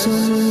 谢。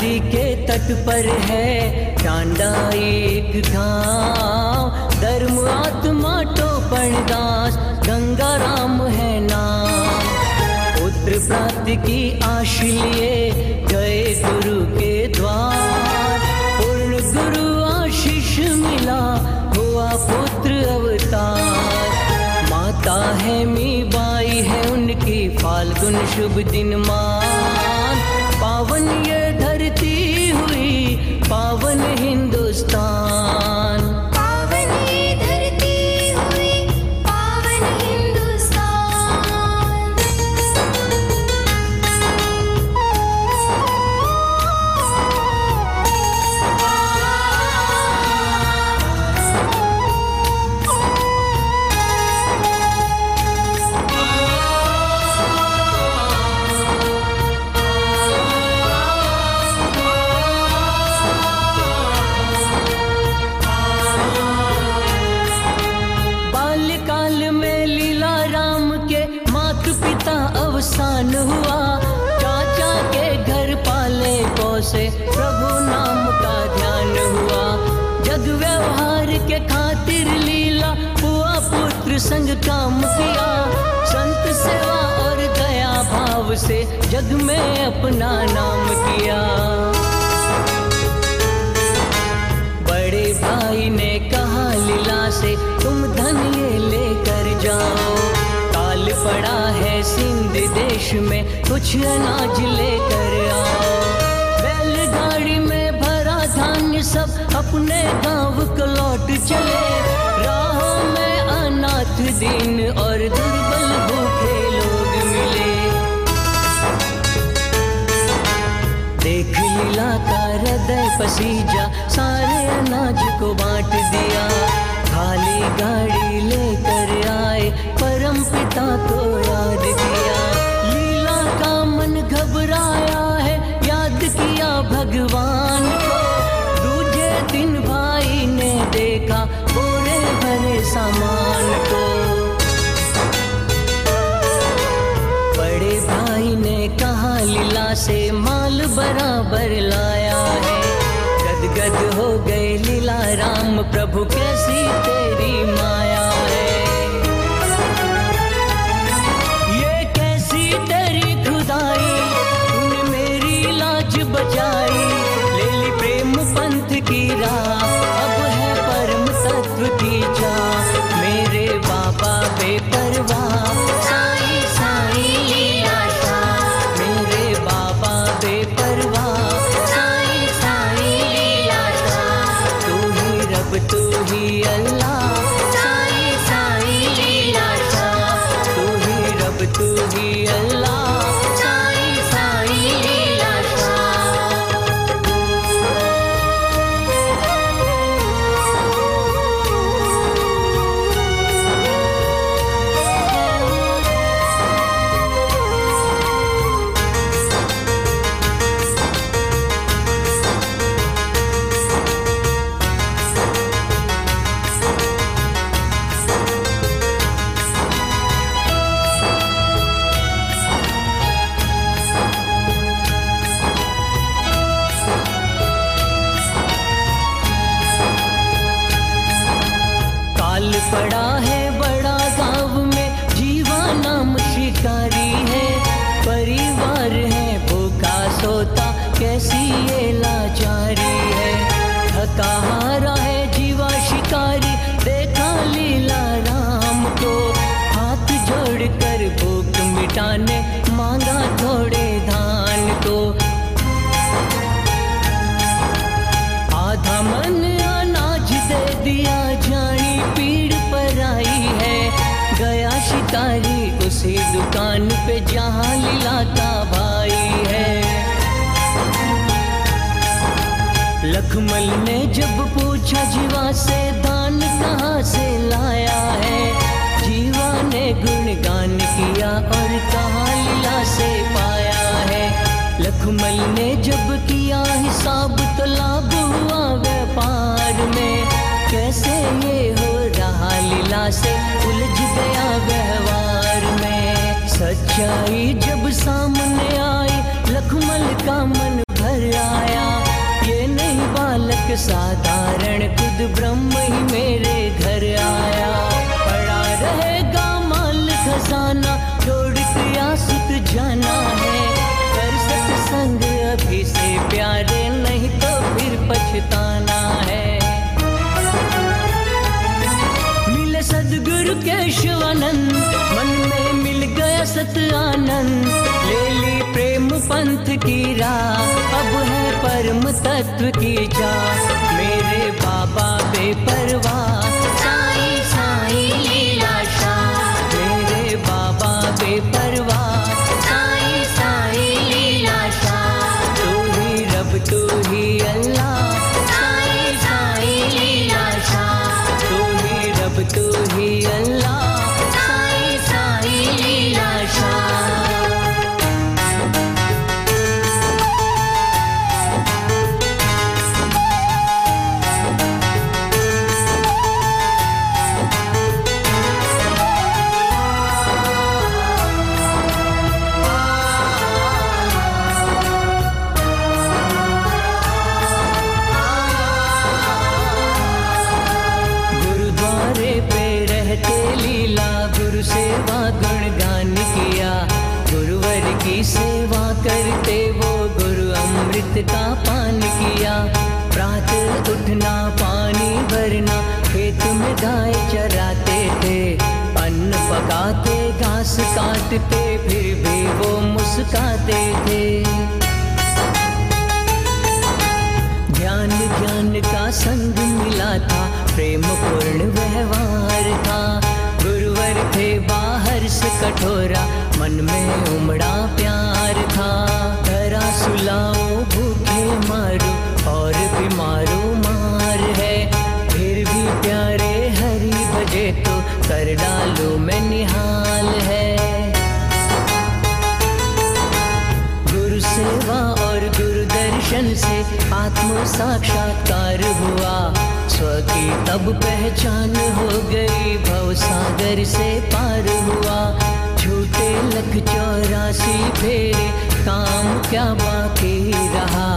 नदी के तट पर है टांडा एक गाँव धर्म आत्मा टोपण दास, गंगा राम है नाम। पुत्र प्राप्ति की आश लिए गए गुरु के द्वार। पूर्ण गुरु आशीष मिला हुआ पुत्र अवतार। माता है मी, बाई है उनकी, फाल्गुन शुभ दिन मान। पावन ये धरती हुई पावन हिंदुस्तान। अवसान हुआ। चाचा के घर पाले को से प्रभु नाम का ध्यान हुआ। जग व्यवहार के खातिर लीला हुआ, पुत्र संग काम किया। संत सेवा और दया भाव से जग में अपना नाम किया। सिंध देश में कुछ अनाज लेकर आओ। बैलगाड़ी में भरा धान्य सब अपने गाँव को लौट चले। राहों में अनाथ दीन और दुर्बल भूखे लोग मिले। देख लीला का हृदय पसीजा, सारे अनाज को बांट दिया। खाली गाड़ी लेकर आए परम पिता को याद किया। लीला का मन घबराया है, याद किया भगवान को। दूजे दिन भाई ने देखा बोरे भरे सामान को। बड़े भाई ने कहा, लीला से माल बराबर लाया है। गदगद हो गए, लीला, राम प्रभु, कैसी तेरी माया? पे जहाँ लीला का भाई है। लखमल ने जब पूछा, जीवा से दान कहाँ से लाया है? जीवा ने गुणगान किया और कहा लीला से पाया है? लखमल ने जब किया हिसाब तो लाभ हुआ व्यापार में। कैसे ये हो रहा लीला से? सच्चाई जब सामने आई, लखमल का मन भर आया। ये नहीं बालक साधारण, खुद ब्रह्म ही मेरे सत आनंद, ले ली प्रेम पंथ की राह। अब है परम तत्व की जा मेरे बाबा बेपरवाह काटते फिर भी वो मुस्काते थे। ज्ञान ज्ञान का संग मिला था प्रेम पूर्ण व्यवहार था। गुरुवर थे बाहर से कठोरा, मन में उमड़ा प्यार था। धरा सुलाओ, भूखे मारो, और बीमारो मार है। फिर भी प्यारे हरी बजे तो कर डालो मैं निहाल है। दर्शन से आत्म साक्षात्कार हुआ। स्व की तब पहचान हो गई भव सागर से पार हुआ। झूठे लख चौरासी फेरे, काम क्या बाकी रहा?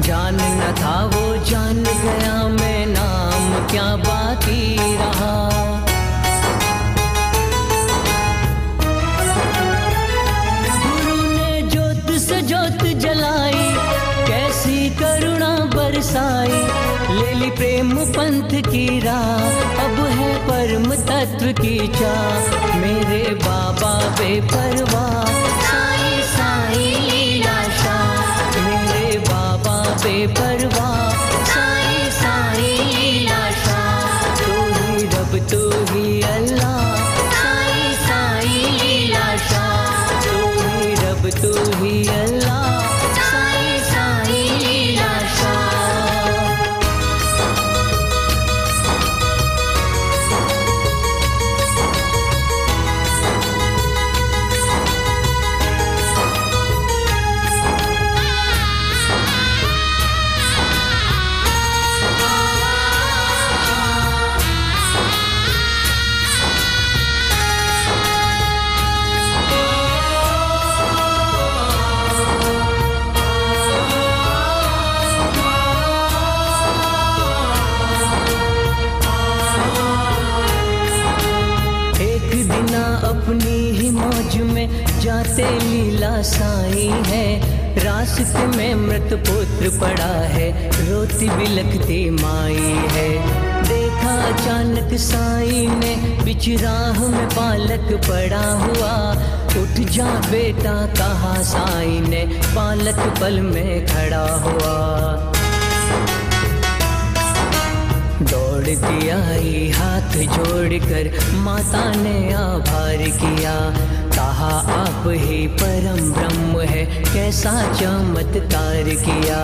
जान न था वो, जान गया मैं, नाम क्या बाकी रहा? पंथ की राह, अब है परम तत्व की चाह। मेरे बाबा बेपरवाह। साई साई लीला शाह। मेरे बाबा बेपरवाह। साई साई साई है। रास्ते में मृत पुत्र पड़ा है। रोती बिलखती माई है। देखा अचानक साई ने बिच राह में बालक पड़ा हुआ। उठ जा बेटा, कहा साई ने बालक पल में खड़ा हुआ। दौड़ दौड़ती आई हाथ जोड़कर, माता ने आभार किया। कहा, आप ही परम ब्रह्म है, कैसा चमत्कार किया।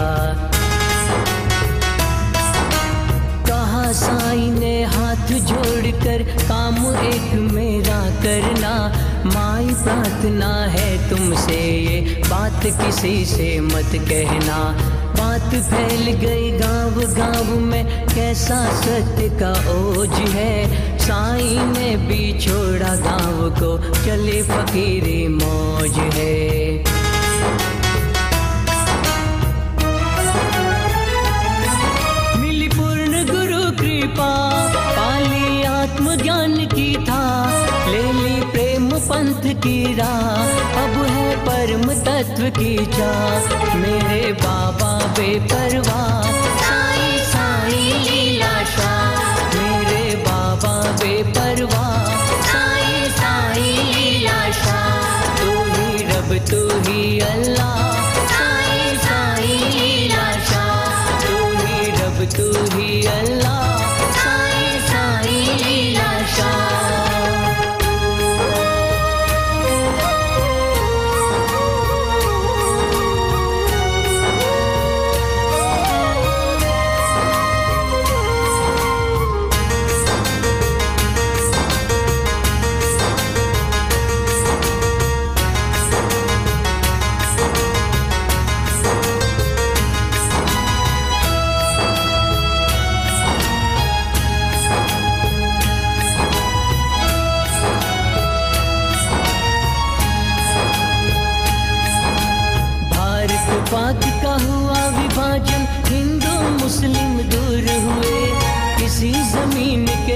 कहा, साई ने हाथ जोड़कर, काम एक मेरा करना। माई प्रार्थना है तुमसे, ये बात किसी से मत कहना। बात फैल गई गाँव गाँव में, कैसा सत्य का ओज है। साई ने भी छोड़ा गाँव को, चले फकीरी मौज है। मिली पूर्ण गुरु कृपा, पाली आत्मज्ञान की था, ले ली प्रेम पंथ की राह, अब है परम तत्व की चाह, मेरे बाबा बेपरवाह। साई साई लीलाशा मेरे बाबा बेपरवाह साई साई लाशा तू ही रब तू ही अल्लाह।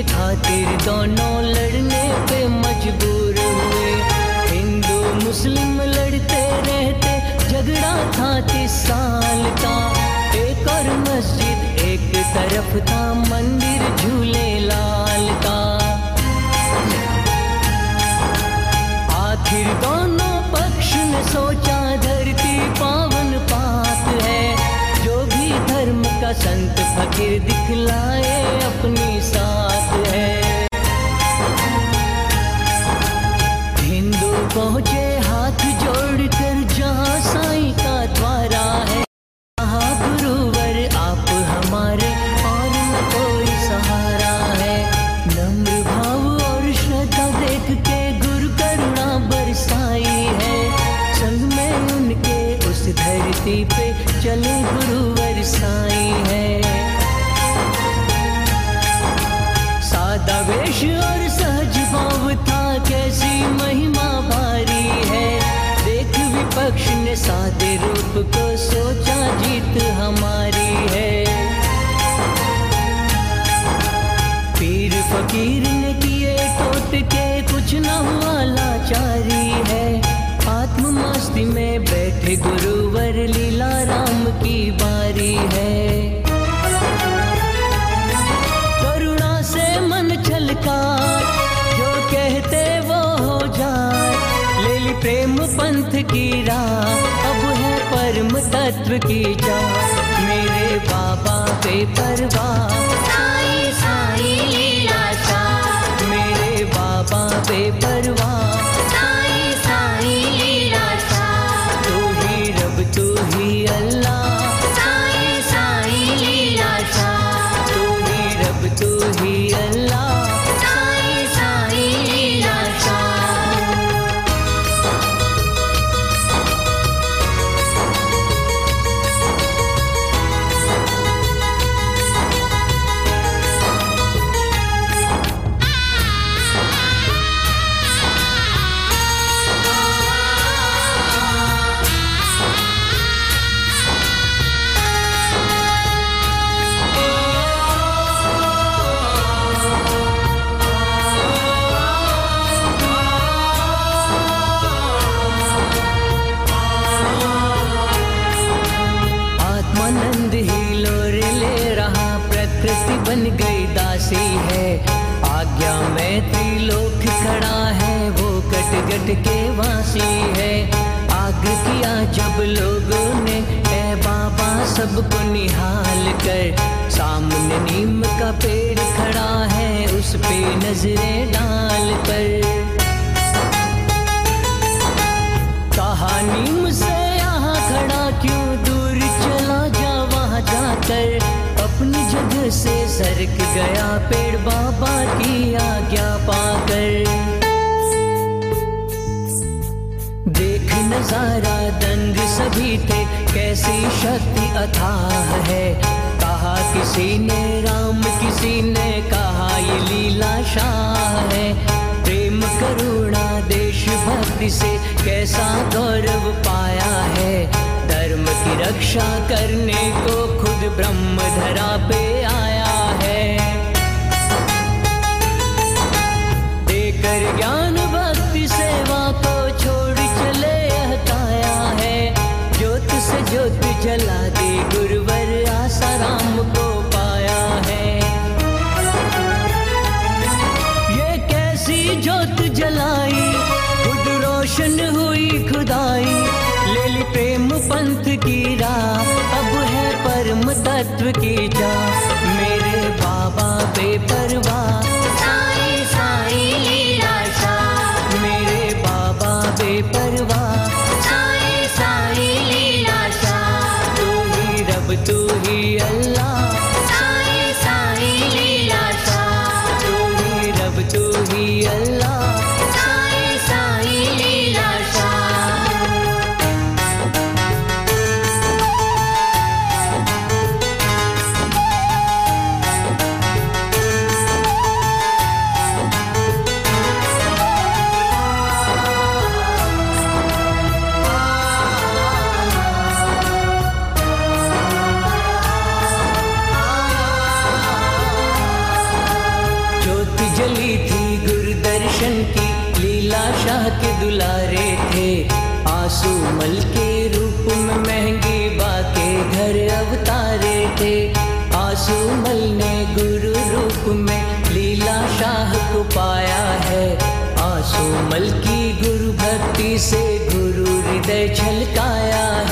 खातिर दोनों लड़ने पे मजबूर हुए। हिंदू, मुस्लिम लड़ते रहते, झगड़ा था तीस साल का। एक और मस्जिद, एक तरफ़ था मंदिर झूले लाल का। आखिर दोनों पक्ष ने सोचा संत फकीर दिखलाए अपनी साथ है। विपक्ष सादे रूप को सोचा, जीत हमारी है। पीर फकीर ने किए टोट के, कुछ न हुआ लाचारी है। आत्म मस्ती में बैठे गुरुवर, लीला राम की बारी है। करुणा से मन छलका पंथ की राह अब है परम तत्व की जा मेरे बाबा बेपरवाह के वासी है। आग किया जब लोगों ने ए बाबा सबको निहाल कर। सामने नीम का पेड़ खड़ा है, उस पे नज़रें डाल कर। कहानी मुझसे यहाँ खड़ा क्यों? दूर चला जा, वहाँ जाकर। अपनी जगह से सरक गया पेड़ बाबा की आज्ञा पाकर। नज़ारा दंग सभी थे कैसी शक्ति अथाह है? कहा किसी ने राम, किसी ने कहा ये लीला शाह है। प्रेम करुणा देश भक्ति से कैसा गौरव पाया है? धर्म की रक्षा करने को खुद ब्रह्म धरा पे आया है। देकर ज्ञान जला दे गुरुवर आसाराम को पाया है। ये कैसी जोत जलाई, खुद रोशन हुई खुदाई। ले ली प्रेम पंथ की राह, अब है परम तत्व की जा आँसू मल के रूप में महँगी बाके घर अवतारे थे। आँसू मल ने गुरु रूप में लीला शाह को पाया है। आँसू मल की गुरु भक्ति से गुरु हृदय छलकाया है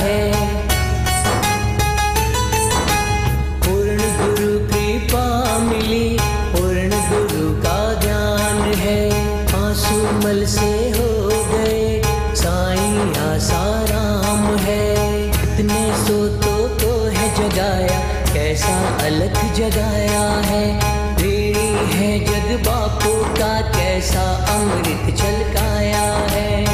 जगाया है ऋणी है जग बापू का कैसा अमृत छलकाया है।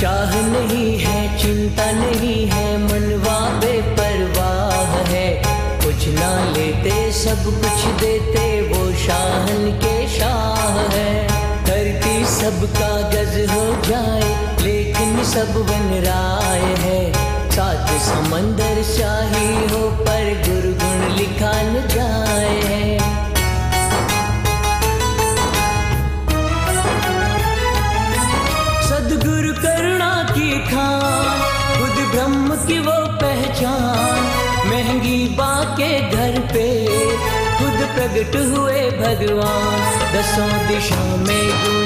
चाह नहीं है, चिंता नहीं है, मनवा बेपरवाह है। कुछ ना लेते, सब कुछ देते, वो शाहन के शाह है। धरती सबका गज हो जाए, लेकिन सब बन राय है। साथ समंदर शाही हो, पर गुरु गुण लिखा न जाए। सदगुरु करुणा की खान खुद ब्रह्म की वो पहचान। महँगी बा के घर पे खुद प्रकट हुए भगवान। दसों दिशा में गूंजे